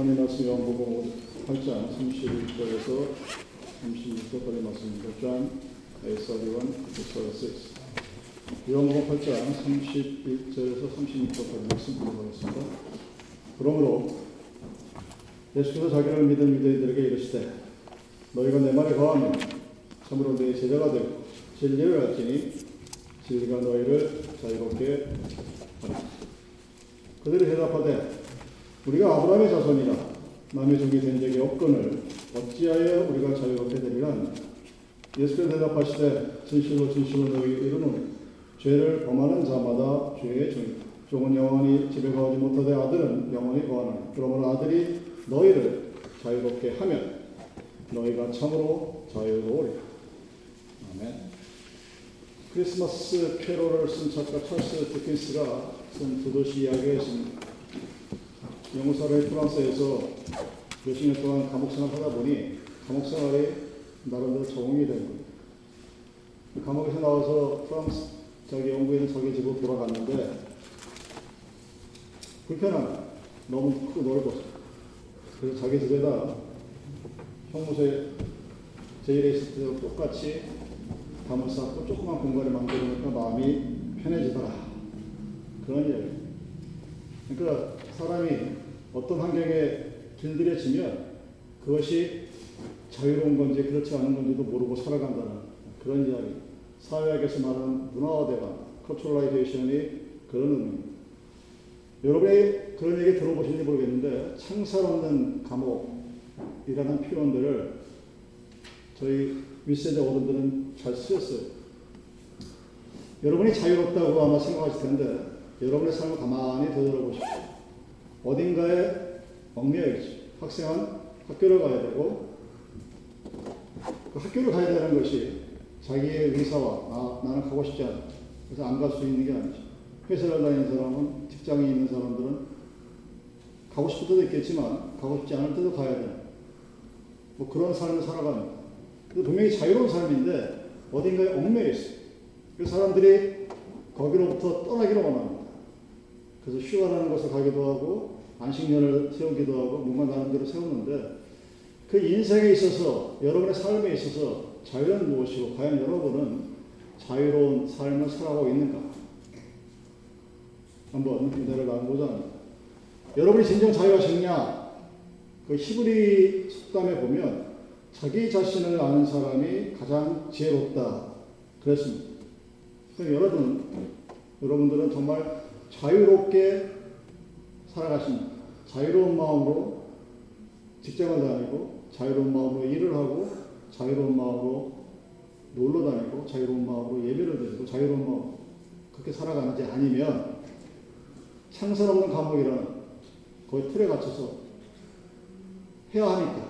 말씀 요한복음 8장 31절에서 36절까지 말씀입니다. John 8:31 to 36. 요한복음 8장 31절에서 36절까지 말씀 드리겠습니다. 그러므로 예수께서 자기를 믿은 유대인들에게 이르시되 너희가 내 말에 거하면 참으로 내 제자가 되고 진리를 알지니 진리가 너희를 자유롭게 하리라. 그들이 대답하되 우리가 아브라함의 자손이라 남의 종이 된 적이 없거늘 어찌하여 우리가 자유롭게 되리라 예수께서 대답하시되 진실로 진실로 너희에게 이르노니 죄를 범하는 자마다 죄의 종이다 종은 영원히 집에 거하지 못하되 아들은 영원히 거하나니 그러므로 아들이 너희를 자유롭게 하면 너희가 참으로 자유로우리라. 아멘. 크리스마스 캐롤을 쓴 작가 찰스 디킨스가 쓴 두 도시 이야기가 있습니다. 영어 사회 프랑스에서 몇십 년 동안 감옥 생활을 하다 보니 감옥 생활이 나름대로 적응이 된 거예요. 감옥에서 나와서 프랑스 자기 영국에 있는 자기 집으로 돌아갔는데 불편한 너무 크고 넓었어. 그래서 자기 집에다 형무소에 제일에 있을 때랑 똑같이 담을 쌓고 조그만 공간을 만드니까 마음이 편해지더라. 그런 이야기. 그러니까 사람이 어떤 환경에 길들여지면 그것이 자유로운 건지 그렇지 않은 건지도 모르고 살아간다는 그런 이야기. 사회학에서 말하는 문화화대가 culturalization이 그런 의미입니다. 여러분이 그런 얘기 들어보신지 모르겠는데 창살 없는 감옥이라는 표현들을 저희 윗세대 어른들은 잘 쓰였어요. 여러분이 자유롭다고 아마 생각하실 텐데 여러분의 삶을 가만히 되돌아보십시오. 어딘가에 얽매여 있죠. 학생은 학교를 가야 되고 그 학교를 가야 되는 것이 자기의 의사와 아, 나는 가고 싶지 않아. 그래서 안 갈 수 있는 게 아니죠. 회사를 다니는 사람은 직장에 있는 사람들은 가고 싶을 때도 있겠지만 가고 싶지 않을 때도 가야 되는 뭐 그런 삶을 살아갑니다. 분명히 자유로운 삶인데 어딘가에 얽매여 있어요. 그 사람들이 거기로부터 떠나기를 원합니다. 그래서 휴가라는 곳을 가기도 하고 안식년을 세우기도 하고 뭔가 나름대로 세우는데 그 인생에 있어서 여러분의 삶에 있어서 자유는 무엇이고 과연 여러분은 자유로운 삶을 살아가고 있는가? 한번 기대를 나눠보자. 여러분이 진정 자유하셨냐? 그 히브리 속담에 보면 자기 자신을 아는 사람이 가장 지혜롭다. 그랬습니다. 여러분, 여러분들은 정말 자유롭게 살아가십니다. 자유로운 마음으로 직장을 다니고, 자유로운 마음으로 일을 하고, 자유로운 마음으로 놀러 다니고, 자유로운 마음으로 예배를 드리고, 자유로운 마음 그렇게 살아가는지 아니면 창설 없는 감옥이라는 거의 틀에 갇혀서 해야 하니까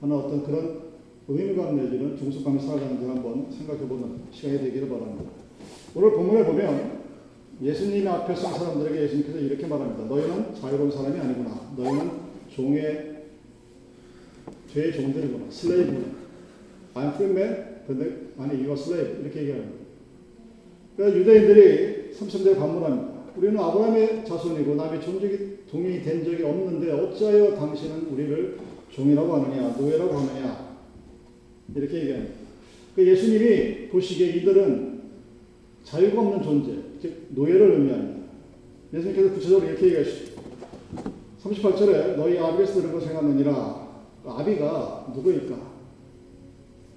하나 어떤 그런 의무감 내지는 중속감이 살아가는지 한번 생각해 보는 시간이 되기를 바랍니다. 오늘 본문에 보면 예수님 앞에 선 사람들에게 예수님께서 이렇게 말합니다. 너희는 자유로운 사람이 아니구나. 너희는 종의 죄의 종들이구나. 슬레이브. I'm free man. 근데 아니 you are slave. 이렇게 얘기합니다. 그래서 유대인들이 3절에 반문합니다. 우리는 아브라함의 자손이고 남의 종족이 동일이 된 적이 없는데 어찌하여 당신은 우리를 종이라고 하느냐, 노예라고 하느냐 이렇게 얘기합니다. 그 예수님이 보시기에 이들은 자유가 없는 존재, 즉 노예를 의미합니다. 예수님께서 구체적으로 이렇게 얘기하시죠. 38절에 너희 아비에서 들은 걸 생각하느니라. 그 아비가 누구일까?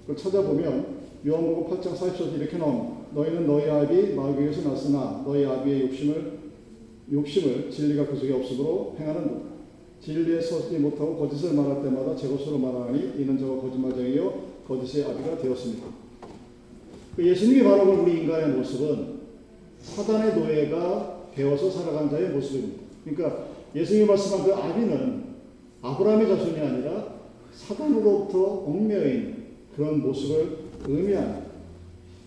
그걸 찾아보면 요한복음 8장 40절 이렇게 나옵니다. 너희는 너희 아비 마귀에서 났으나 너희 아비의 욕심을 욕심을 진리가 그 속에 없으므로 행하는 진리에 서지 못하고 거짓을 말할 때마다 제 것으로 말하니 이는 저가 거짓말쟁이요 거짓의 아비가 되었습니다. 그 예수님이 말하는 우리 인간의 모습은 사단의 노예가 되어서 살아간 자의 모습입니다. 그러니까 예수님이 말씀한 그 아비는 아브라함의 자손이 아니라 사단으로부터 얽매인 그런 모습을 의미합니다.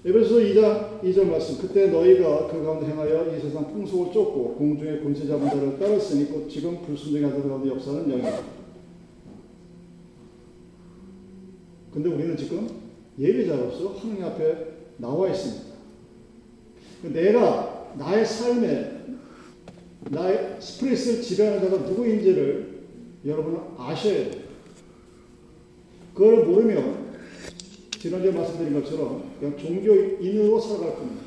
에베소 2장 2절 말씀 그때 너희가 그 가운데 행하여 이 세상 풍속을 쫓고 공중의 권세 잡은 자를 따랐으니 곧 지금 불순종의 아들 가운데 역사는 영이다. 근데 우리는 지금 예배자로서 하나님 앞에 나와 있습니다. 내가 나의 삶에 나의 스프레스를 지배하는 자가 누구인지를 여러분은 아셔야 돼요. 그걸 모르면 지난주에 말씀드린 것처럼 그냥 종교인으로 살아갈 겁니다.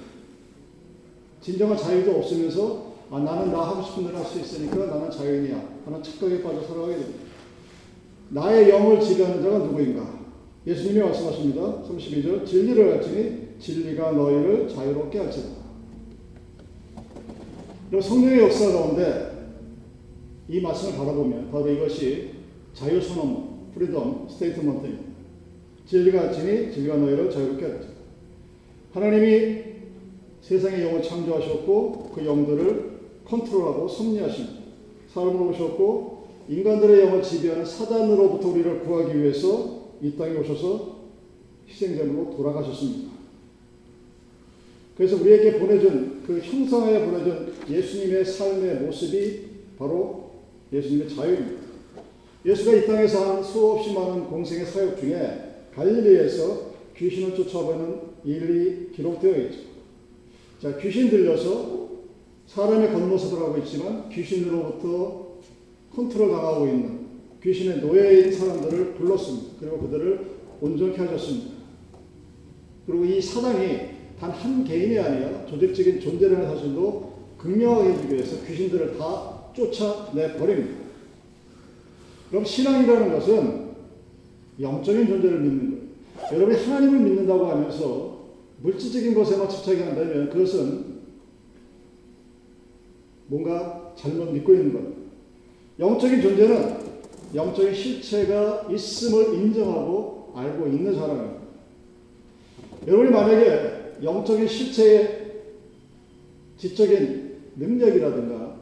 진정한 자유도 없으면서 아, 나는 나 하고 싶은 대로 할 수 있으니까 나는 자유인이야 하는 착각에 빠져 살아가게 됩니다. 나의 영을 지배하는 자가 누구인가? 예수님이 말씀하십니다. 32절 진리를 알지니 진리가 너희를 자유롭게 할지다. 그리고 성령의 역사 가운데 이 말씀을 바라보면 바로 이것이 자유선언, freedom statement입니다. 진리가 알지니 진리가 너희를 자유롭게 할지다. 하나님이 세상의 영을 창조하셨고 그 영들을 컨트롤하고 섭리하신 사람으로 오셨고 인간들의 영을 지배하는 사단으로부터 우리를 구하기 위해서 이 땅에 오셔서 희생제물로 돌아가셨습니다. 그래서 우리에게 보내준 그 형상하에 보내준 예수님의 삶의 모습이 바로 예수님의 자유입니다. 예수가 이 땅에서 한 수없이 많은 공생의 사역 중에 갈릴리에서 귀신을 쫓아보는 일이 기록되어 있죠. 자, 귀신 들려서 사람의 겉모습을 하고 있지만 귀신으로부터 컨트롤 당하고 있는 귀신의 노예인 사람들을 불렀습니다. 그리고 그들을 온전케 하셨습니다. 그리고 이 사단이 단 한 개인이 아니라 조직적인 존재라는 사실도 극명하게 위해서 귀신들을 다 쫓아내 버립니다. 그럼 신앙이라는 것은 영적인 존재를 믿는 거예요. 여러분이 하나님을 믿는다고 하면서 물질적인 것에만 집착이 한다면 그것은 뭔가 잘못 믿고 있는 거예요. 영적인 존재는 영적인 실체가 있음을 인정하고 알고 있는 사람입니다. 여러분이 만약에 영적인 실체의 지적인 능력이라든가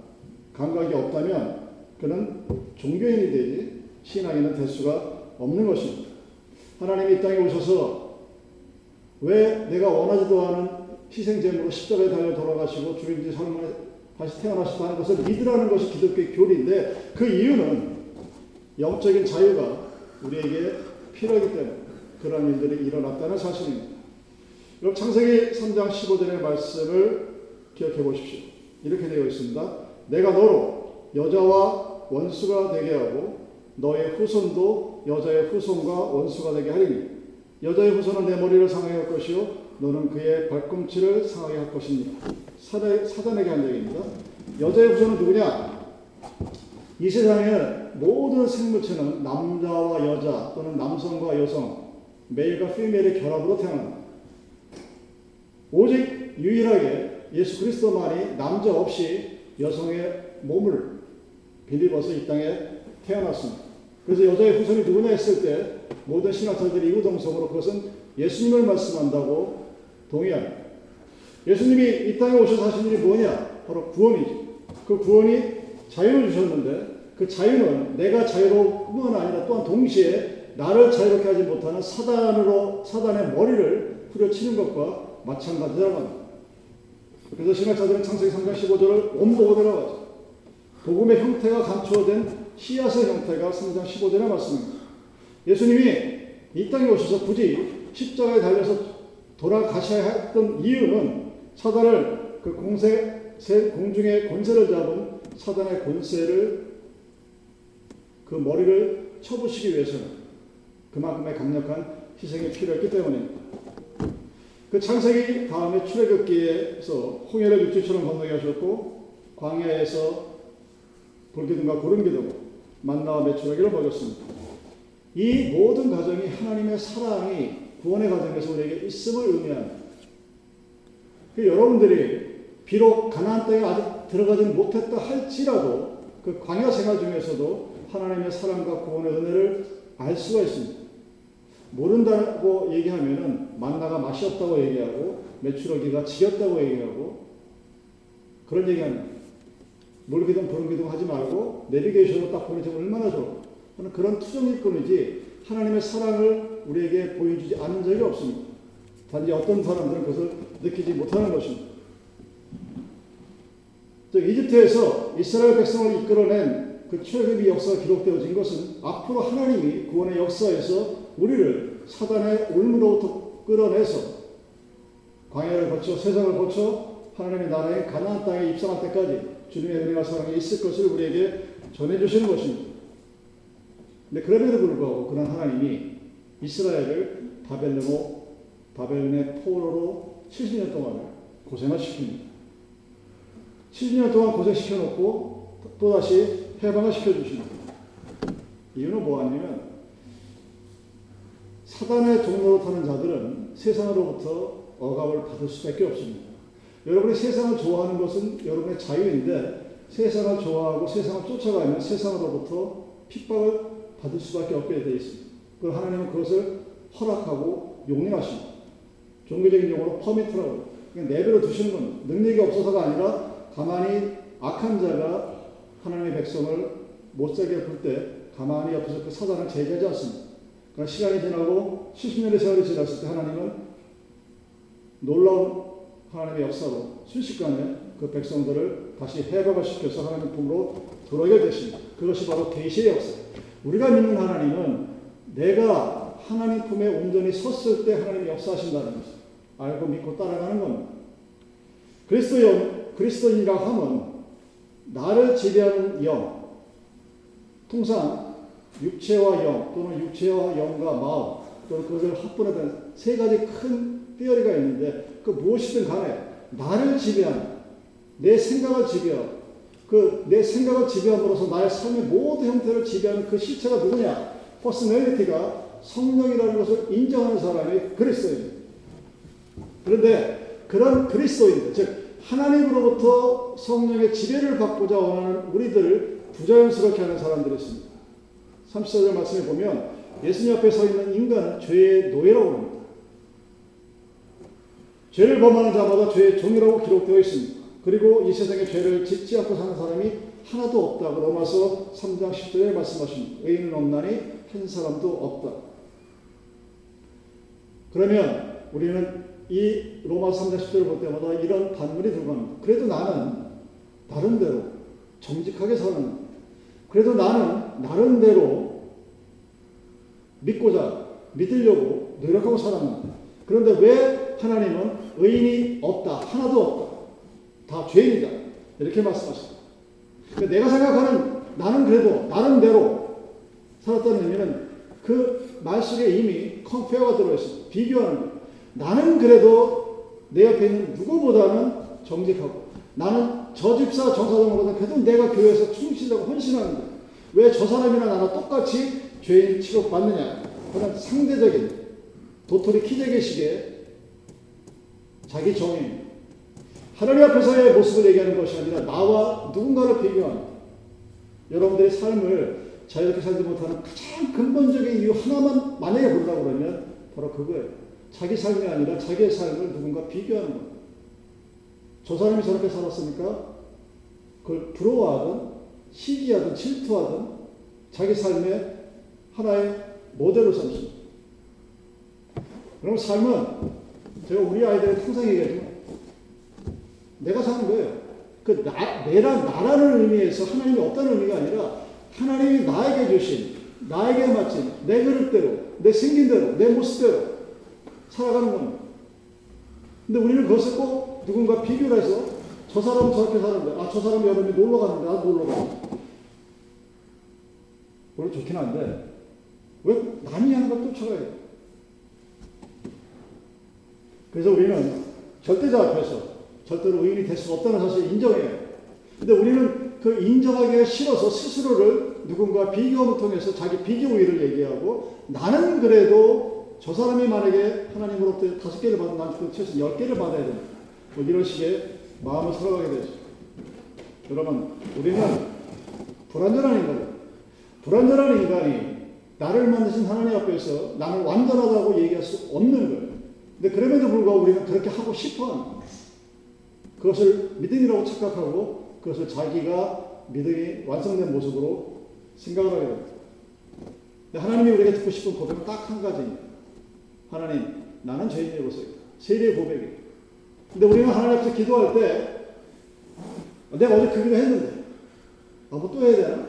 감각이 없다면 그는 종교인이 되지 신앙인은 될 수가 없는 것입니다. 하나님이 이 땅에 오셔서 왜 내가 원하지도 않은 희생제물로 십자가에 달려 돌아가시고 주인지 삶을 다시 태어나셨다는 것을 믿으라는 것이 기독교의 교리인데 그 이유는 영적인 자유가 우리에게 필요하기 때문에 그런 일들이 일어났다는 사실입니다. 그럼 창세기 3장 15절의 말씀을 기억해 보십시오. 이렇게 되어 있습니다. 내가 너로 여자와 원수가 되게 하고 너의 후손도 여자의 후손과 원수가 되게 하리니 여자의 후손은 내 머리를 상하게 할 것이요 너는 그의 발꿈치를 상하게 할 것입니다. 사단, 사단에게 한 얘기입니다. 여자의 후손은 누구냐? 이 세상의 모든 생물체는 남자와 여자 또는 남성과 여성, 메일과 피메일의 결합으로 태어납니다. 오직 유일하게 예수 그리스도만이 남자 없이 여성의 몸을 빌입어서 이 땅에 태어났습니다. 그래서 여자의 후손이 누구냐 했을 때 모든 신학자들이 이구동성으로 그것은 예수님을 말씀한다고 동의합니다. 예수님이 이 땅에 오셔서 하신 일이 뭐냐? 바로 구원이죠. 그 구원이 자유를 주셨는데 그 자유는 내가 자유로뿐만 아니라 또한 동시에 나를 자유롭게 하지 못하는 사단으로 사단의 머리를 후려치는 것과 마찬가지라고 합니다. 그래서 신학자들은 창세기 3장 15절을 원복음이라고 하죠. 복음의 형태가 감추어진 씨앗의 형태가 3장 15절에 말씀입니다. 예수님이 이 땅에 오셔서 굳이 십자가에 달려서 돌아가셔야 했던 이유는 사단을 그 공세, 공중의 권세를 잡은 사단의 권세를 그 머리를 쳐부시기 위해서는 그만큼의 강력한 희생이 필요했기 때문입니다. 그 창세기 다음에 출애굽기에서 홍해를 육지처럼 건너게 하셨고 광야에서 불기둥과 구름기둥 만나와 메추라기를 먹였습니다. 이 모든 과정이 하나님의 사랑이 구원의 과정에서 우리에게 있음을 의미합니다. 그 여러분들이 비록 가나안 땅에 아직 들어가지 못했다 할지라도 그 광야 생활 중에서도 하나님의 사랑과 구원의 은혜를 알 수가 있습니다. 모른다고 얘기하면은 만나가 맛이 없다고 얘기하고 메추라기가 지겹다고 얘기하고 그런 얘기합니다. 물기둥 부른기둥 하지 말고 내비게이션으로 딱 보내주면 얼마나 좋아. 그런 투정일 뿐이지 하나님의 사랑을 우리에게 보여주지 않은 적이 없습니다. 단지 어떤 사람들은 그것을 느끼지 못하는 것입니다. 이집트에서 이스라엘 백성을 이끌어낸 그 출애굽의 역사가 기록되어진 것은 앞으로 하나님이 구원의 역사에서 우리를 사단의 올무로부터 끌어내서 광야를 거쳐 세상을 거쳐 하나님의 나라의 가나안 땅에 입성할 때까지 주님의 은혜와 사랑이 있을 것을 우리에게 전해주시는 것입니다. 근데 그럼에도 불구하고 그런 하나님이 이스라엘을 바벨론으로 바벨론의 포로로 70년 동안 고생을 시킵니다. 70년 동안 고생시켜 놓고 또다시 해방을 시켜주십니다. 이유는 뭐냐면 사단의 종로로 타는 자들은 세상으로부터 억압을 받을 수밖에 없습니다. 여러분이 세상을 좋아하는 것은 여러분의 자유인데 세상을 좋아하고 세상을 쫓아가면 세상으로부터 핍박을 받을 수밖에 없게 되어 있습니다. 그 하나님은 그것을 허락하고 용인하십니다. 종교적인 용어로 퍼미트라고 내버려 두시는 건 능력이 없어서가 아니라 가만히 악한 자가 하나님의 백성을 못 살게 굴때 가만히 옆에서 그 사단을 제재하지 않습니다. 그러니까 시간이 지나고 70년의 세월이 지났을 때 하나님은 놀라운 하나님의 역사로 순식간에 그 백성들을 다시 해방을 시켜서 하나님 품으로 들어오게 되십니다. 그것이 바로 계시의 역사. 우리가 믿는 하나님은 내가 하나님 품에 온전히 섰을 때 하나님이 역사하신다는 것을 알고 믿고 따라가는 겁니다. 그리스도인, 그리스도인이라 함은 나를 지배하는 영, 통상 육체와 영 또는 육체와 영과 마음 또는 그것을 합분하는 세 가지 큰 theory가 있는데 그 무엇이든 간에 나를 지배하는 내 생각을 지배하고 그 내 생각을 지배함으로써 나의 삶의 모든 형태를 지배하는 그 실체가 누구냐? personality가 성령이라는 것을 인정하는 사람이 그리스도입니다. 그런데 그런 그리스도인들, 즉 하나님으로부터 성령의 지배를 받고자 원하는 우리들을 부자연스럽게 하는 사람들이 있습니다. 34절 말씀에 보면 예수님 앞에 서 있는 인간은 죄의 노예라고 합니다. 죄를 범하는 자마다 죄의 종이라고 기록되어 있습니다. 그리고 이 세상에 죄를 짓지 않고 사는 사람이 하나도 없다고 로마서 3장 10절에 말씀하십니다. 의인은 없나니 한 사람도 없다. 그러면 우리는 이 로마 3장 10절을 볼 때마다 이런 반문이 들고 갑니다. 그래도 나는 나름대로 정직하게 사는 그래도 나는 나름대로 믿고자 믿으려고 노력하고 살았는데 그런데 왜 하나님은 의인이 없다 하나도 없다 다 죄인이다 이렇게 말씀하십니다. 그러니까 내가 생각하는 나는 그래도 나름대로 살았다는 의미는 그 말 속에 이미 컴페어가 들어있습니다. 비교하는 거예요. 나는 그래도 내 옆에 있는 누구보다는 정직하고 나는 저 집사 저 사람보다 그래도 내가 교회에서 충실하고 헌신하는데 왜저 사람이나 나나 똑같이 죄인 취급받느냐 그런 상대적인 도토리 키재계식의 자기 정의 하나님 앞에서의 모습을 얘기하는 것이 아니라 나와 누군가를 비교하는 여러분들의 삶을 자유롭게 살지 못하는 가장 근본적인 이유 하나만 만약에 보려고 그러면 바로 그거예요. 자기 삶이 아니라 자기의 삶을 누군가 비교하는 겁니다. 저 사람이 저렇게 살았으니까 그걸 부러워하든 시기하든 질투하든 자기 삶의 하나의 모델로 삼습니다. 그럼 삶은 제가 우리 항상 얘기하지만 내가 사는 거예요. 그 나, 내란, 나라는 의미에서 하나님이 없다는 의미가 아니라 하나님이 나에게 주신, 나에게 마친 내 그릇대로, 내 생긴 대로, 내 모습대로 살아가는 겁니다. 근데 우리는 그것을 꼭 누군가 비교를 해서 저 사람은 저렇게 사는데, 아, 저 사람 여름에 놀러 갔는데, 나도 놀러 가. 물론 좋긴 한데, 왜 남이 하는 걸 쫓아가야 돼? 그래서 우리는 절대자 앞에서 절대로 의인이 될 수 없다는 사실을 인정해요. 근데 우리는 그 인정하기가 싫어서 스스로를 누군가 비교함을 통해서 자기 비교 의를 얘기하고 나는 그래도 저 사람이 만약에 하나님으로부터 다섯 개를 받으면 난그 최소 열 개를 받아야 된다. 뭐 이런 식의 마음을 살아가게 되죠. 여러분, 우리는 불완전한 인간 불완전한 인간이 나를 만드신 하나님 앞에서 나는 완전하다고 얘기할 수 없는 거예요. 근데 그럼에도 불구하고 우리는 그렇게 하고 싶어 하는 거예요. 그것을 믿음이라고 착각하고 그것을 자기가 믿음이 완성된 모습으로 생각을 하게 됩니다. 하나님이 우리가 듣고 싶은 고백은 딱 한 가지입니다. 하나님, 나는 죄인이로서 세례 고백이. 근데 우리는 하나님 앞에서 기도할 때 내가 어제 그 기도 했는데 아, 뭐 또 해야 되나?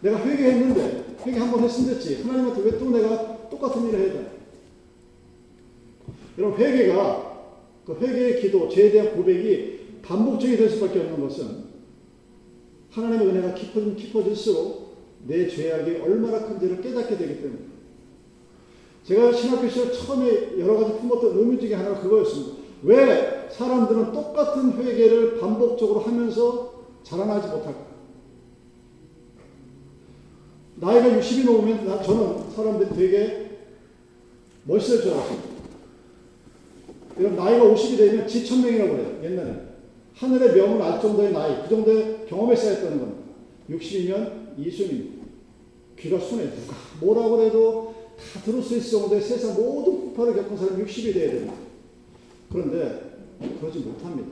내가 회개했는데 회개 한 번 했으면 됐지. 하나님한테 왜 또 내가 똑같은 일을 해야 되나? 여러분 회개가 그 회개의 기도, 죄에 대한 고백이 반복적이 될 수밖에 없는 것은 하나님의 은혜가 깊어지면 깊어질수록 내 죄악이 얼마나 큰지를 깨닫게 되기 때문에 제가 신학교 시절 처음에 여러 가지 품었던 의미 중에 하나가 그거였습니다. 왜 사람들은 똑같은 회개를 반복적으로 하면서 자라나지 못할까? 나이가 60이 넘으면 저는 사람들이 되게 멋있을 줄 알았습니다. 나이가 50이 되면 지천명이라고 그래요. 옛날에. 하늘의 명을 알 정도의 나이, 그 정도의 경험에 쌓였다는 겁니다. 60이면 이순입니다. 귀가 순해. 누가 뭐라고 해도 다 들을 수 있을 정도의 세상 모든 폭발을 겪은 사람이 60이 돼야 됩니다. 그런데 그러지 못합니다.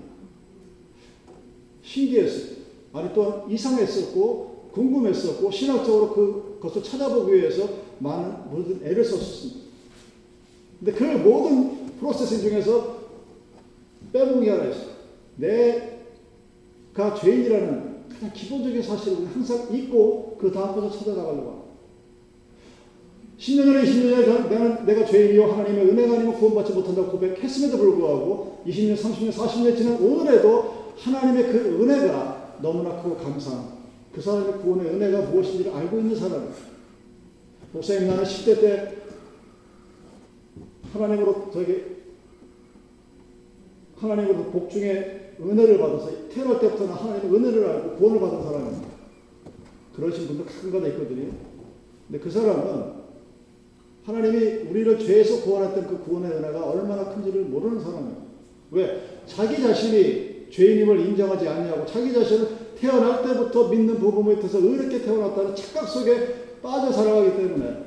신기했어요. 아니 또 이상했었고 궁금했었고 신학적으로 그 것을 찾아보기 위해서 많은 모든 애를 썼습니다. 근데 그 모든 프로세스 중에서 빼먹은 게 하나 있어요. 내가 죄인이라는 가장 기본적인 사실을 항상 잊고 그 다음부터 찾아나가려고 합니다. 10년 전에 20년 전에 나는 내가 죄인이요 하나님의 은혜가 아니면 구원받지 못한다고 고백했음에도 불구하고 20년, 30년, 40년 지난 오늘에도 하나님의 그 은혜가 너무나 크고 감사한 그 사람의 구원의 은혜가 무엇인지를 알고 있는 사람입니다. 목사님 나는 10대 때 하나님으로 저에게 하나님으로 복중에 은혜를 받아서 태어날 때부터는 하나님의 은혜를 알고 구원을 받은 사람입니다. 그러신 분들 가끔가다 있거든요. 근데 그 사람은 하나님이 우리를 죄에서 구원했던 그 구원의 은혜가 얼마나 큰지를 모르는 사람이에요. 왜? 자기 자신이 죄인임을 인정하지 않냐고 자기 자신을 태어날 때부터 믿는 부부에 있어서 의롭게 태어났다는 착각 속에 빠져 살아가기 때문에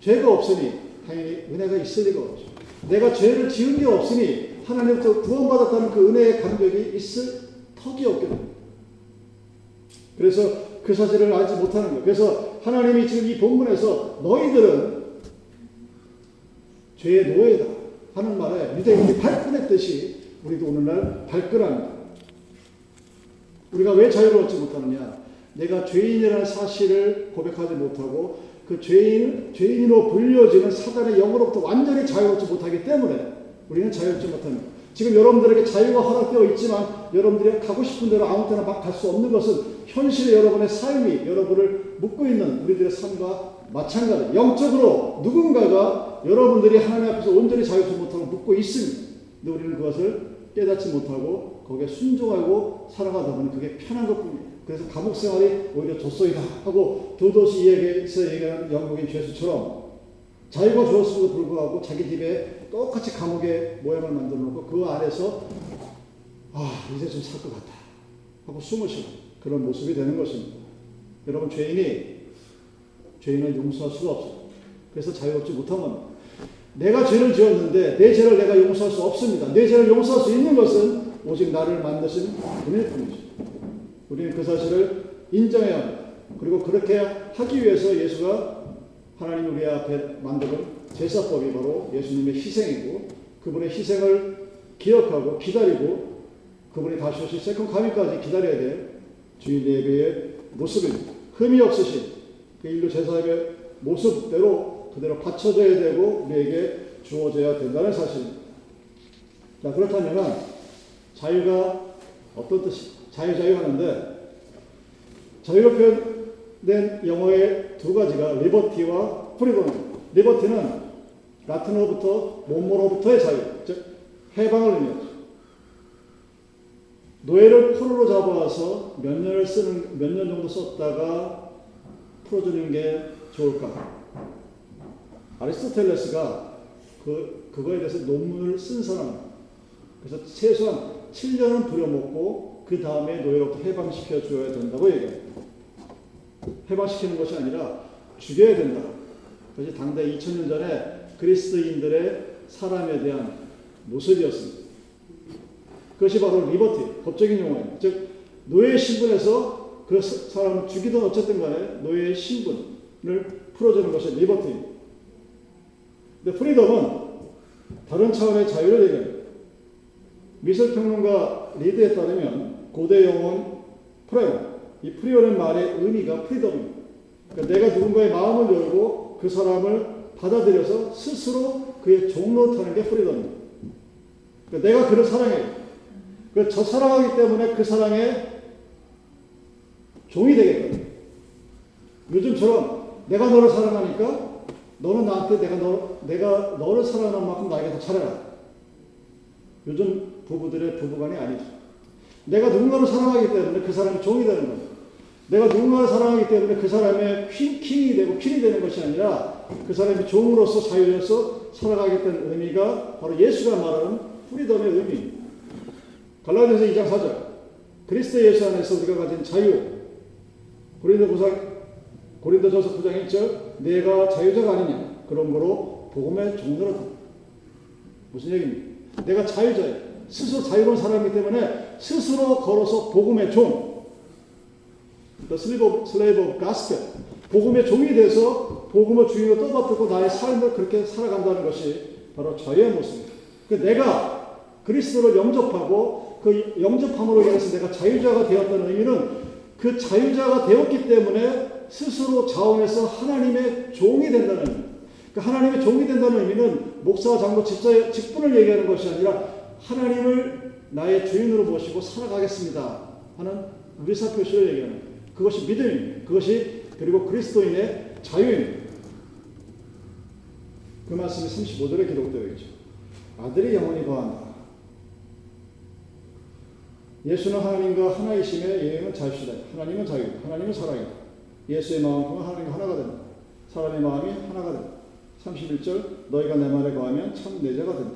죄가 없으니 당연히 은혜가 있을 리가 없죠. 내가 죄를 지은 게 없으니 하나님부터 구원받았다는 그 은혜의 감격이 있을 턱이 없게 됩니다. 그래서 그 사실을 알지 못하는 거예요. 그래서 하나님이 지금 이 본문에서 너희들은 죄의 노예다 하는 말에 유대인이 발끈했듯이 우리도 오늘날 발끈합니다. 우리가 왜 자유로웠지 못하느냐? 내가 죄인이라는 사실을 고백하지 못하고 그 죄인, 죄인으로 불려지는 사단의 영으로부터 완전히 자유롭지 못하기 때문에 우리는 자유롭지 못합니다. 지금 여러분들에게 자유가 허락되어 있지만 여러분들이 가고 싶은 대로 아무 때나 막 갈 수 없는 것은 현실의 여러분의 삶이 여러분을 묶고 있는 우리들의 삶과 마찬가지. 영적으로 누군가가 여러분들이 하나님 앞에서 온전히 자유롭지 못하고 묶고 있습니다. 근데 우리는 그것을 깨닫지 못하고 거기에 순종하고 살아가다 보니 그게 편한 것뿐입니다. 그래서 감옥 생활이 오히려 좋소이다 하고 도도시 이야기에서 얘기하는 영국인 죄수처럼 자유가 주었음에도 불구하고 자기 집에 똑같이 감옥의 모양을 만들어 놓고 그 안에서 아 이제 좀 살 것 같다 하고 숨을 쉬는 그런 모습이 되는 것입니다. 여러분 죄인이 죄인을 용서할 수가 없어요. 그래서 자유롭지 못한 겁니다. 내가 죄를 지었는데 내 죄를 내가 용서할 수 없습니다. 내 죄를 용서할 수 있는 것은 오직 나를 만드신 분일 뿐이죠. 우리는 그 사실을 인정해야 합니다. 그리고 그렇게 하기 위해서 예수가 하나님 우리 앞에 만드는 제사법이 바로 예수님의 희생이고 그분의 희생을 기억하고 기다리고 그분이 다시 오실 second coming까지 기다려야 될 주일 예배의 모습입니다. 흠이 없으신 그 인류 제사의 모습대로 그대로 받쳐져야 되고 우리에게 주어져야 된다는 사실입니다. 자 그렇다면 자유가 어떤 뜻이 자유 자유 하는데 자유로 표현된 영어의 두 가지가 liberty와 freedom입니다. liberty는 라틴어부터 몸으로부터의 자유, 즉 해방을 의미하죠. 노예를 포로로 잡아와서 몇 년을 쓰는 몇 년 정도 썼다가 풀어주는 게 좋을까? 아리스토텔레스가 그 그거에 대해서 논문을 쓴 사람. 그래서 최소한 7년은 부려먹고 그 다음에 노예로부터 해방시켜 줘야 된다고 얘기해요. 해방시키는 것이 아니라 죽여야 된다. 그것이 당대 2000년 전에 그리스도인들의 사람에 대한 모습이었습니다. 그것이 바로 리버티, 법적인 용어예요. 즉, 노예 신분에서 그 사람을 죽이든 어쨌든 간에 노예의 신분을 풀어주는 것이 liberty입니다. 근데 freedom은 다른 차원의 자유를 얘기합니다. 미술평론가 리드에 따르면 고대 영어 freon, 이 freo는 말의 의미가 freedom입니다. 그러니까 내가 누군가의 마음을 열고 그 사람을 받아들여서 스스로 그의 종노릇하는 게 freedom입니다. 그러니까 내가 그를 사랑해요. 저 사랑하기 때문에 그 사랑에 종이 되겠다. 요즘처럼 내가 너를 사랑하니까 너는 나한테 내가 너, 내가 너를 사랑하는 만큼 나에게 더 잘해라. 요즘 부부들의 부부간이 아니죠. 내가 누군가를 사랑하기 때문에 그 사람이 종이 되는 거예요. 내가 누군가를 사랑하기 때문에 그 사람의 퀸, 킹이 되고 퀸이 되는 것이 아니라 그 사람이 종으로서 자유로서 살아가겠다는 의미가 바로 예수가 말하는 프리덤의 의미. 갈라디아서 2장 4절. 그리스도 예수 안에서 우리가 가진 자유. 고린도 부상 고린도전서 9장 1절 내가 자유자가 아니냐 그러므로 복음의 종로다. 무슨 얘기입니까? 내가 자유자예요. 스스로 자유로운 사람이기 때문에 스스로 걸어서 복음의 종 The slave 복음의 종이 돼서 복음의 주인으로 떠받들고 나의 삶을 그렇게 살아간다는 것이 바로 자유의 모습입니다. 그 내가 그리스도를 영접하고 그 영접함으로 인해서 내가 자유자가 되었다는 의미는 그 자유자가 되었기 때문에 스스로 자원해서 하나님의 종이 된다는 의미. 그 하나님의 종이 된다는 의미는 목사와 장로 직자, 직분을 얘기하는 것이 아니라 하나님을 나의 주인으로 모시고 살아가겠습니다 하는 의사표시를 얘기하는 거예요. 그것이 믿음입니다. 그것이 그리고 그리스도인의 자유입니다. 그 말씀이 35절에 기록되어 있죠. 아들이 영원히 거한다. 예수는 하나님과 하나이심의 예행은 자유시다. 하나님은 자유, 하나님은 사랑이다. 예수의 마음은 하나님과 하나가 된다. 사람의 마음이 하나가 된다. 31절 너희가 내 말에 거하면 참 내자가 된다.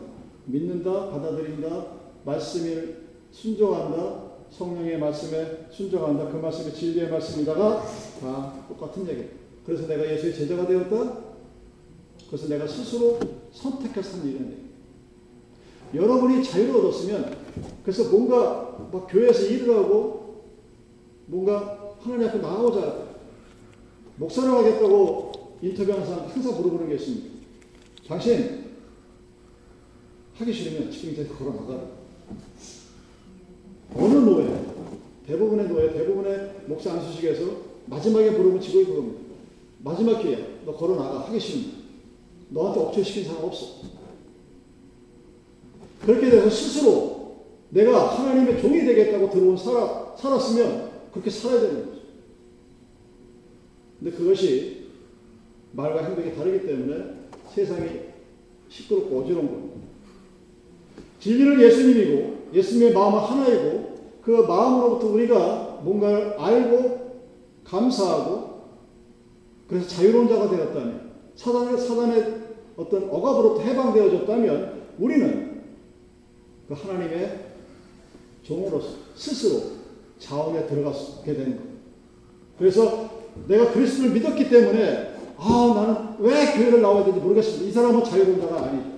믿는다, 받아들인다, 말씀을 순종한다, 성령의 말씀에 순종한다. 그 말씀이 진리의 말씀이다가 다 똑같은 얘기. 그래서 내가 예수의 제자가 되었다. 그래서 내가 스스로 선택해서 한 얘기. 여러분이 자유를 얻었으면 그래서 뭔가 막 교회에서 일을 하고 뭔가 하나님 앞에 나가고자 목사를 하겠다고 인터뷰하는 사람 항상 물어보는 게 있습니다. 당신 하기 싫으면 지금 이제 걸어 나가. 어느 노예, 대부분의 노예, 대부분의 목사 안수식에서 마지막에 물으면 지고 그겁니다. 마지막 기회야. 너 걸어 나가. 하기 싫으면. 너한테 억제시킨 사람 없어. 그렇게 돼서 스스로 내가 하나님의 종이 되겠다고 들어온 살아, 살았으면 그렇게 살아야 되는 거죠. 근데 그것이 말과 행동이 다르기 때문에 세상이 시끄럽고 어지러운 겁니다. 진리는 예수님이고 예수님의 마음은 하나이고 그 마음으로부터 우리가 뭔가를 알고 감사하고 그래서 자유로운 자가 되었다면 사단의, 사단의 어떤 억압으로부터 해방되어졌다면 우리는 그 하나님의 종으로서 스스로 자원에 들어가게 되는. 그래서 내가 그리스도를 믿었기 때문에 아 나는 왜 교회를 나와야 되는지 모르겠습니다. 이 사람은 자유로운 자가 아니죠.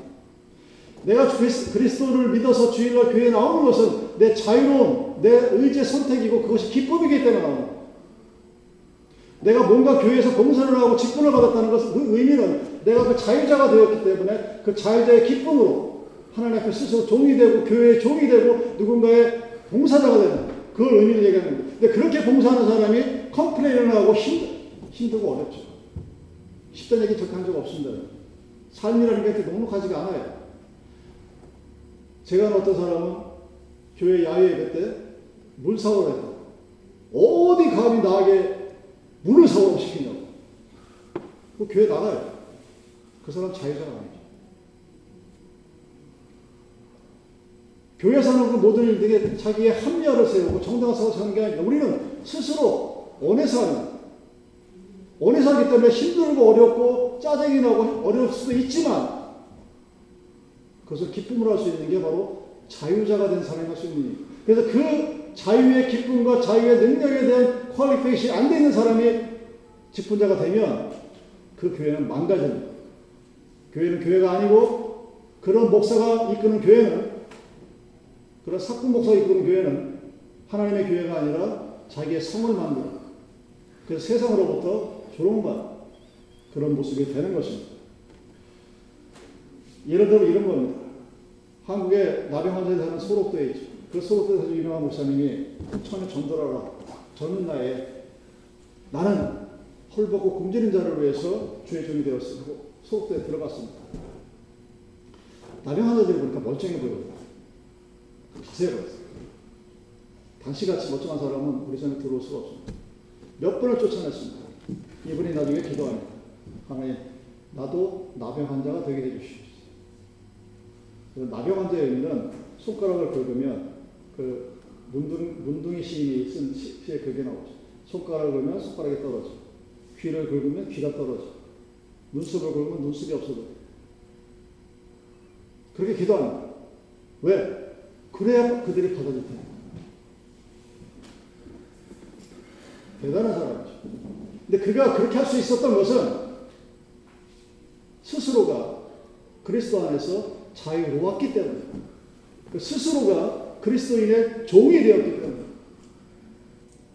내가 그리스도를 믿어서 주일날 교회에 나오는 것은 내 자유로운 내 의지의 선택이고 그것이 기쁨이기 때문에 나오는 거예요. 내가 뭔가 교회에서 봉사를 하고 직분을 받았다는 것은 그 의미는 내가 그 자유자가 되었기 때문에 그 자유자의 기쁨으로 하나님 앞에 스스로 종이 되고 교회의 종이 되고 누군가의 봉사자가 되는 그 의미를 얘기하는 거예요. 근데 그렇게 봉사하는 사람이 컴플레인을 하고 힘, 힘들고 어렵죠. 쉽다는 얘기 적한 적 없습니다. 삶이라는 게 녹록하지가 않아요. 제가 어떤 사람은 교회 야외 예배 때 물 사오라 했다. 어디 감히 나에게 물을 사오라고 시키냐고. 그 교회 나가요. 그 사람 자유자가 아니죠. 교회에서는 그 모든 일들에 자기의 합리화를 세우고 사고 하는 게 아니라 우리는 스스로 원해서 하는 원해서 하기 때문에 힘들고 어렵고 짜증이 나고 어려울 수도 있지만 그것을 기쁨으로 할 수 있는 게 바로 자유자가 된 사람이 할 수 있는 일. 그래서 그 자유의 기쁨과 자유의 능력에 대한 퀄리페이션이 안 되는 사람이 직분자가 되면 그 교회는 망가집니다. 교회는 교회가 아니고 그런 목사가 이끄는 교회는 그런 사꾼 목사가 이끄는 교회는 하나님의 교회가 아니라 자기의 성을 만들어 그래서 세상으로부터 조롱받 그런 모습이 되는 것입니다. 예를 들어 이런 겁니다. 한국에 나병 환자에 사는 소록도에 있죠. 그 소록도에서 유명한 목사님이 처음에 전도하라. 젊은 나이에 나는 헐벗고 굶주린 자를 위해서 주의 종이 되었고 소록도에 들어갔습니다. 나병 환자들이 보니까 멀쩡해 보여요. 가세요. 당시같이 멀쩡한 사람은 우리 전에 들어올 수가 없습니다. 몇 번을 쫓아냈습니다. 이분이 나중에 기도합니다. 하나님, 나도 나병 환자가 되게 해주시옵소서. 나병 환자의 의미는 손가락을 긁으면 그 문둥, 문둥이 시인이 쓴 시, 시에 그게 나오죠. 손가락을 긁으면 손가락이 떨어져. 귀를 긁으면 귀가 떨어져. 눈썹을 긁으면 눈썹이 없어져. 그렇게 기도합니다. 왜? 그래야 그들이 받아줄 테니 대단한 사람이죠. 근데 그가 그렇게 할 수 있었던 것은 스스로가 그리스도 안에서 자유로웠기 때문에 그 스스로가 그리스도인의 종이 되었기 때문에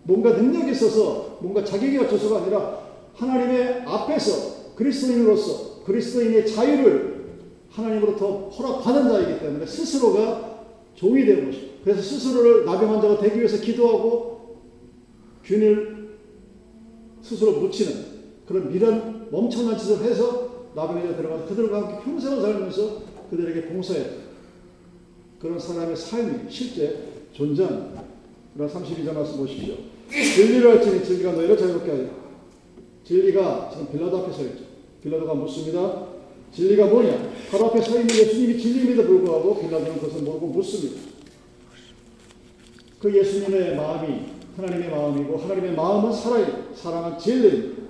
뭔가 능력이 있어서 뭔가 자격이 갖춰서가 아니라 하나님의 앞에서 그리스도인으로서 그리스도인의 자유를 하나님으로부터 허락받은 자이기 때문에 스스로가 종이 되는 것이죠. 그래서 스스로를 나병 환자가 되기 위해서 기도하고 균을 스스로 묻히는 그런 미련 멈춰난 짓을 해서 나병에 들어가서 그들과 함께 평생을 살면서 그들에게 봉사했다. 그런 사람의 삶이 실제 존재합니다. 그러 32절 말씀 보십시오. 진리를 할지니 진리가 너희를 자유롭게 하리라. 진리가 지금 빌라도 앞에 서 있죠. 빌라도가 묻습니다. 진리가 뭐냐? 바로 앞에 서 있는 예수님이 진리임에도 불구하고 빌라도는 그것을 모르고 묻습니다. 그 예수님의 마음이 하나님의 마음이고 하나님의 마음은 살아요. 사랑은 진리입니다.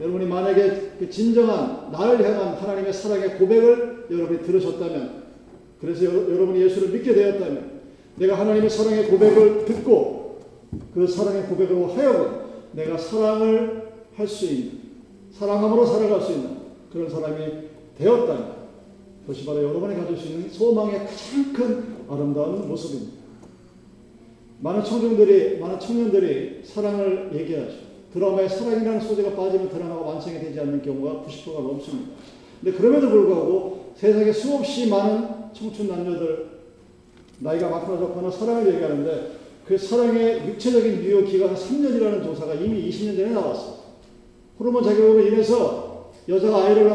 여러분이 만약에 그 진정한 나를 향한 하나님의 사랑의 고백을 여러분이 들으셨다면 그래서 여 러분이 예수를 믿게 되었다면 내가 하나님의 사랑의 고백을 듣고 그 사랑의 고백으로 하여금 내가 사랑을 할 수 있는 사랑함으로 살아갈 수 있는 그런 사람이 되었다면 그것이 바로 여러분이 가질 수 있는 소망의 가장 큰 아름다운 모습입니다. 많은 청중들이 많은 청년들이 사랑을 얘기하죠. 드라마에 사랑이라는 소재가 빠지면 드라마가 완성이 되지 않는 경우가 90%가 넘습니다. 근데 그럼에도 불구하고 세상에 수없이 많은 청춘 남녀들 나이가 많거나 사랑을 얘기하는데 그 사랑의 육체적인 유효 기간은 3년이라는 조사가 이미 20년 전에 나왔어. 호르몬 작용으로 인해서 여자가 아이를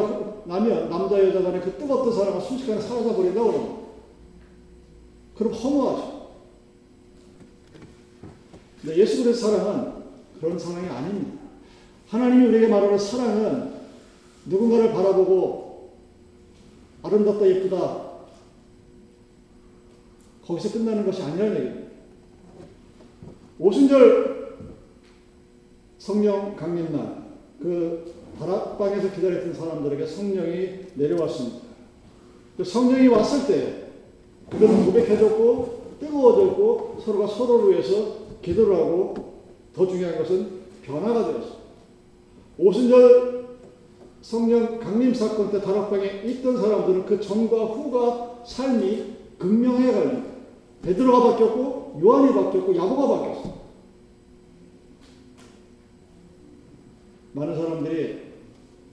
낳으면 남자 여자 간의 그 뜨겁던 사랑은 순식간에 사라져 버린다고 그러는 그럼 허무하죠. 근데 예수 그리스도 사랑은 그런 사랑이 아닙니다. 하나님이 우리에게 말하는 사랑은 누군가를 바라보고 아름답다 예쁘다 거기서 끝나는 것이 아니라는 얘기입니다. 오순절 성령 강림날 그 다락방에서 기다렸던 사람들에게 성령이 내려왔습니다. 그 성령이 왔을 때 그들은 고백해줬고 뜨거워졌고 서로가 서로를 위해서 기도를 하고 더 중요한 것은 변화가 되었습니다. 오순절 성령 강림 사건 때 다락방에 있던 사람들은 그 전과 후가 삶이 극명해 갈립니다. 베드로가 바뀌었고 요한이 바뀌었고 야고가 바뀌었어. 많은 사람들이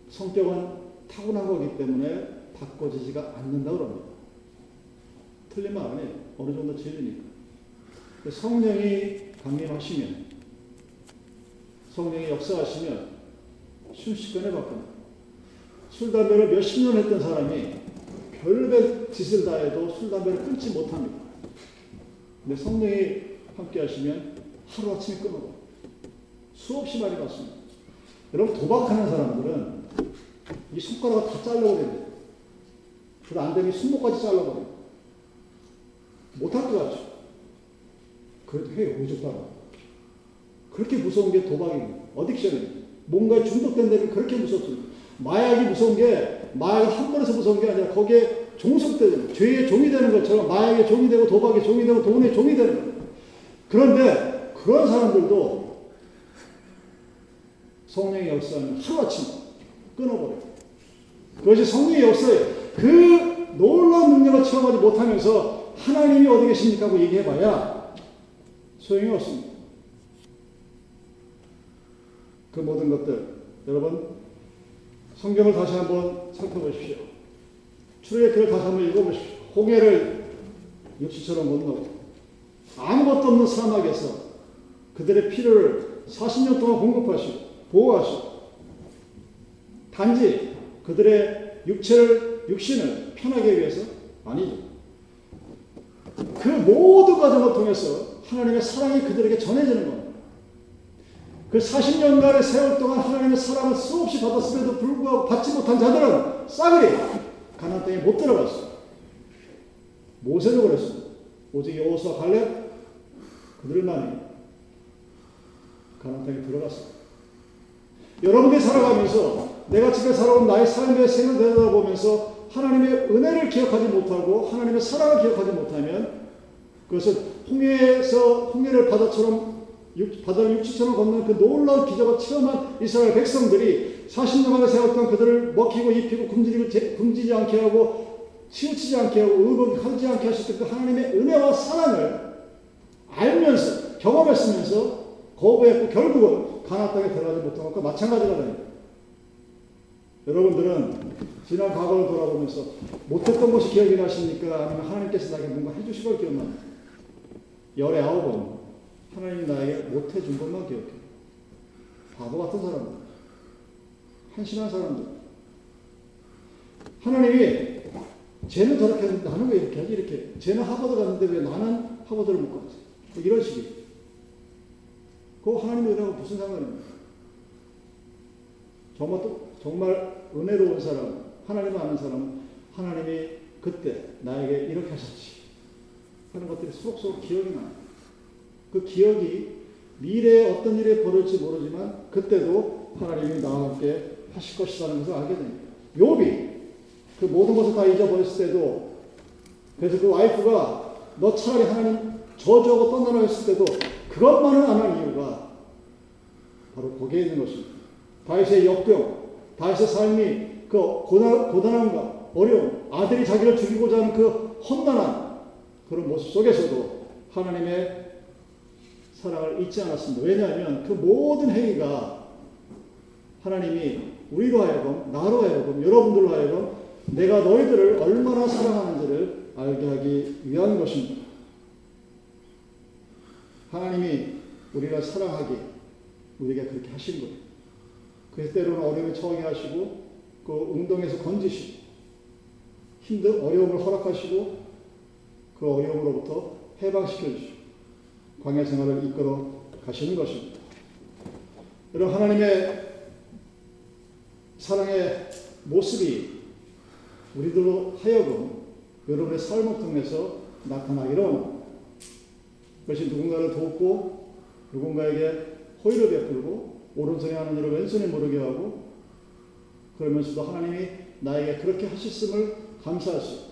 성격은 타고난 거기 때문에 바꿔지지가 않는다고 합니다. 틀린 말 아니에요. 어느 정도 진리니까. 성령이 강림하시면 성령이 역사하시면 순식간에 바뀝니다. 술, 담배를 몇십 년 했던 사람이 별별 짓을 다 해도 술, 담배를 끊지 못합니다. 근데 성령이 함께 하시면 하루아침에 끊어버 수없이 많이 봤습니다. 여러분, 도박하는 사람들은 이 손가락을 다 잘라버려요. 그거 안 되면 손목까지 잘라버려요. 못할 것 같죠? 그래도 해요, 무조건. 그렇게 무서운 게 도박입니다. 어딕션이에요. 뭔가에 중독된 데는 그렇게 무섭습니다. 마약이 무서운 게, 마약을 한 번에서 무서운 게 아니라 거기에 종속되는 죄의 종이 되는 것처럼 마약의 종이 되고 도박의 종이 되고 돈의 종이 되는 거예요. 그런데 그런 사람들도 성령의 역사는 하루아침 끊어버려요. 그것이 성령의 역사예요. 그 놀라운 능력을 체험하지 못하면서 하나님이 어디 계십니까 하고 얘기해봐야 소용이 없습니다. 그 모든 것들 여러분 성경을 다시 한번 살펴보십시오. 출애굽기를 다시 한번 읽어보십시오. 홍해를 육지처럼 건너고 아무것도 없는 사막에서 그들의 피를 40년 동안 공급하시고 보호하시고 단지 그들의 육체를 육신을 편하게 위해서 아니죠. 그 모든 과정을 통해서 하나님의 사랑이 그들에게 전해지는 겁니다. 그 40년간의 세월 동안 하나님의 사랑을 수없이 받았음에도 불구하고 받지 못한 자들은 싸그리 가나안 땅에 못 들어갔어요. 모세도 그랬습니다. 오직 여호수아 갈렙 그들만이 가나안 땅에 들어갔어요. 여러분들이 살아가면서 내가 지금 살아온 나의 삶의 생을 되돌아보면서 하나님의 은혜를 기억하지 못하고 하나님의 사랑을 기억하지 못하면 그것은 홍해에서 홍해를 바다처럼 바다를 육지처럼 걷는 그 놀라운 기적을 체험한 이스라엘 백성들이 40년간의 세월 동안 그들을 먹히고 입히고 굶주리고 굶지지 않게 하고 치우치지 않게 하고 의복하지 않게 하셨던 그 하나님의 은혜와 사랑을 알면서 경험했으면서 거부했고 결국은 가나안 땅에 들어가지 못한 것과 마찬가지가 됩니다. 여러분들은 지난 과거를 돌아보면서 못했던 것이 기억이 나십니까? 아니면 하나님께서 나에게 뭔가 해주신 걸 기억납니까? 열에 아홉 번 하나님이 나에게 못해준 것만 기억해. 바보 같은 사람들. 한심한 사람들. 하나님이 쟤는 저렇게 했는데 나는 왜 이렇게 하지? 이렇게. 쟤는 하버드 갔는데 왜 나는 하버드를 못 갔지? 뭐 이런 식이. 그 하나님의 은혜하고 무슨 상관입니까? 정말, 또, 정말 은혜로운 사람, 하나님을 아는 사람은 하나님이 그때 나에게 이렇게 하셨지. 하는 것들이 속속 기억이 나요. 그 기억이 미래에 어떤 일이 벌어질지 모르지만 그때도 하나님이 나와 함께 하실 것이라는 것을 알게 됩니다. 욥이 그 모든 것을 다 잊어버렸을 때도 그래서 그 와이프가 너 차라리 하나님 저주하고 떠나라 했을 때도 그것만은 안 한 이유가 바로 거기에 있는 것입니다. 다윗의 역경, 다윗의 삶이 그 고난, 고단함과 어려움, 아들이 자기를 죽이고자 하는 그 험난한 그런 모습 속에서도 하나님의 사랑을 잊지 않았습니다. 왜냐하면 그 모든 행위가 하나님이 우리로 하여금, 나로 하여금, 여러분들로 하여금 내가 너희들을 얼마나 사랑하는지를 알게 하기 위한 것입니다. 하나님이 우리를 사랑하기 우리가 그렇게 하신 거예요. 그래서 때로는 어려움에 처하게 하시고 그 웅덩에서 건지시고 힘든 어려움을 허락하시고 그 어려움으로부터 해방시켜 주시고 광야 생활을 이끌어 가시는 것입니다. 여러분 하나님의 사랑의 모습이 우리들로 하여금 여러분의 삶을 통해서 나타나기로 그것이 누군가를 돕고 누군가에게 호의를 베풀고 오른손에 하는 일을 왼손에 모르게 하고 그러면서도 하나님이 나에게 그렇게 하셨음을 감사할 수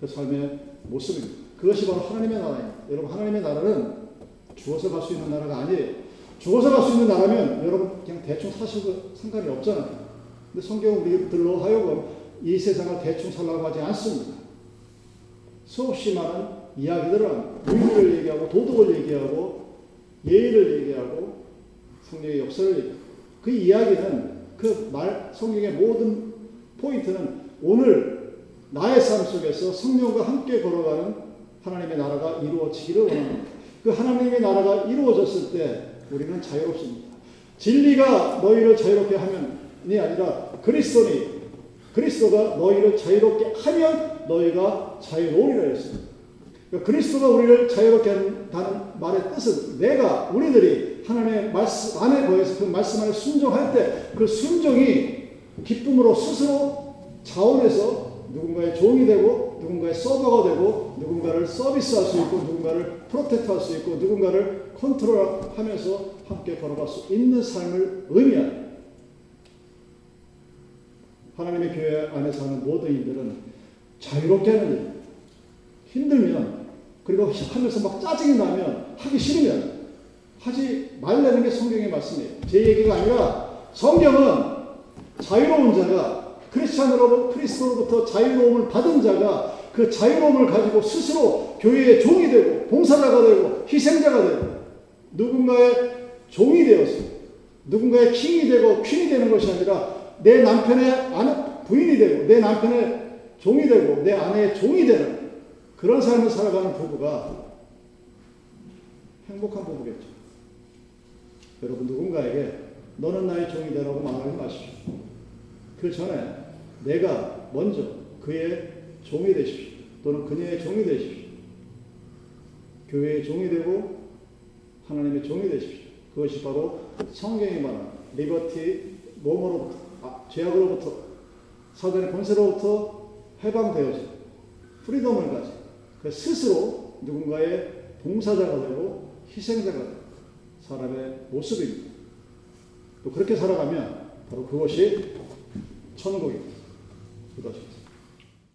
그 삶의 모습입니다. 그것이 바로 하나님의 나라입니다. 여러분 하나님의 나라는 죽어서 갈 수 있는 나라가 아니에요. 죽어서 갈 수 있는 나라면 여러분 그냥 대충 사셔도 상관이 없잖아요. 근데 성경은 우리들로 하여금 이 세상을 대충 살라고 하지 않습니다. 수없이 많은 합니다. 윤리를 얘기하고 도덕을 얘기하고 예의를 얘기하고 성경의 역사를 얘기하고 그 이야기는 그 말 성경의 모든 포인트는 오늘 나의 삶 속에서 성령과 함께 걸어가는 하나님의 나라가 이루어지기를 원합니다. 그 하나님의 나라가 이루어졌을 때 우리는 자유롭습니다. 진리가 너희를 자유롭게 하면이 아니라 그리스도니 그리스도가 너희를 자유롭게 하면 너희가 자유로우리라 했습니다. 그러니까 그리스도가 우리를 자유롭게 한다는 말의 뜻은 내가 우리들이 하나님의 말씀 안에 거해서 그 말씀 안에 순종할 때 그 순종이 기쁨으로 스스로 자원해서 누군가의 종이 되고 누군가의 서버가 되고 누군가를 서비스할 수 있고 누군가를 프로텍트할 수 있고 누군가를 컨트롤하면서 함께 걸어갈 수 있는 삶을 의미하는 하나님의 교회 안에 사는 모든 이들은 자유롭게 하는 일, 힘들면 그리고 하면서 막 짜증이 나면 하기 싫으면 하지 말라는 게 성경의 말씀이에요. 제 얘기가 아니라 성경은 자유로운 자가 크리스찬으로 크리스도로부터 자유로움을 받은 자가 그 자유로움을 가지고 스스로 교회의 종이 되고 봉사자가 되고 희생자가 되고 누군가의 종이 되어서 누군가의 킹이 되고 퀸이 되는 것이 아니라 내 남편의 아내 부인이 되고 내 남편의 종이 되고 내 아내의 종이 되는 그런 삶을 살아가는 부부가 행복한 부부겠죠. 여러분 누군가에게 너는 나의 종이 되라고 말하지 마십시오. 그 전에 내가 먼저 그의 종이 되십시오. 또는 그녀의 종이 되십시오. 교회의 종이 되고 하나님의 종이 되십시오. 그것이 바로 성경이 말하는 liberty 몸으로부터 아, 죄악으로부터 사단의 권세로부터 해방되어져 freedom을 가지 그 스스로 누군가의 봉사자가 되고 희생자가 되고 사람의 모습입니다. 또 그렇게 살아가면 바로 그것이 천국입니다. 그것입니다.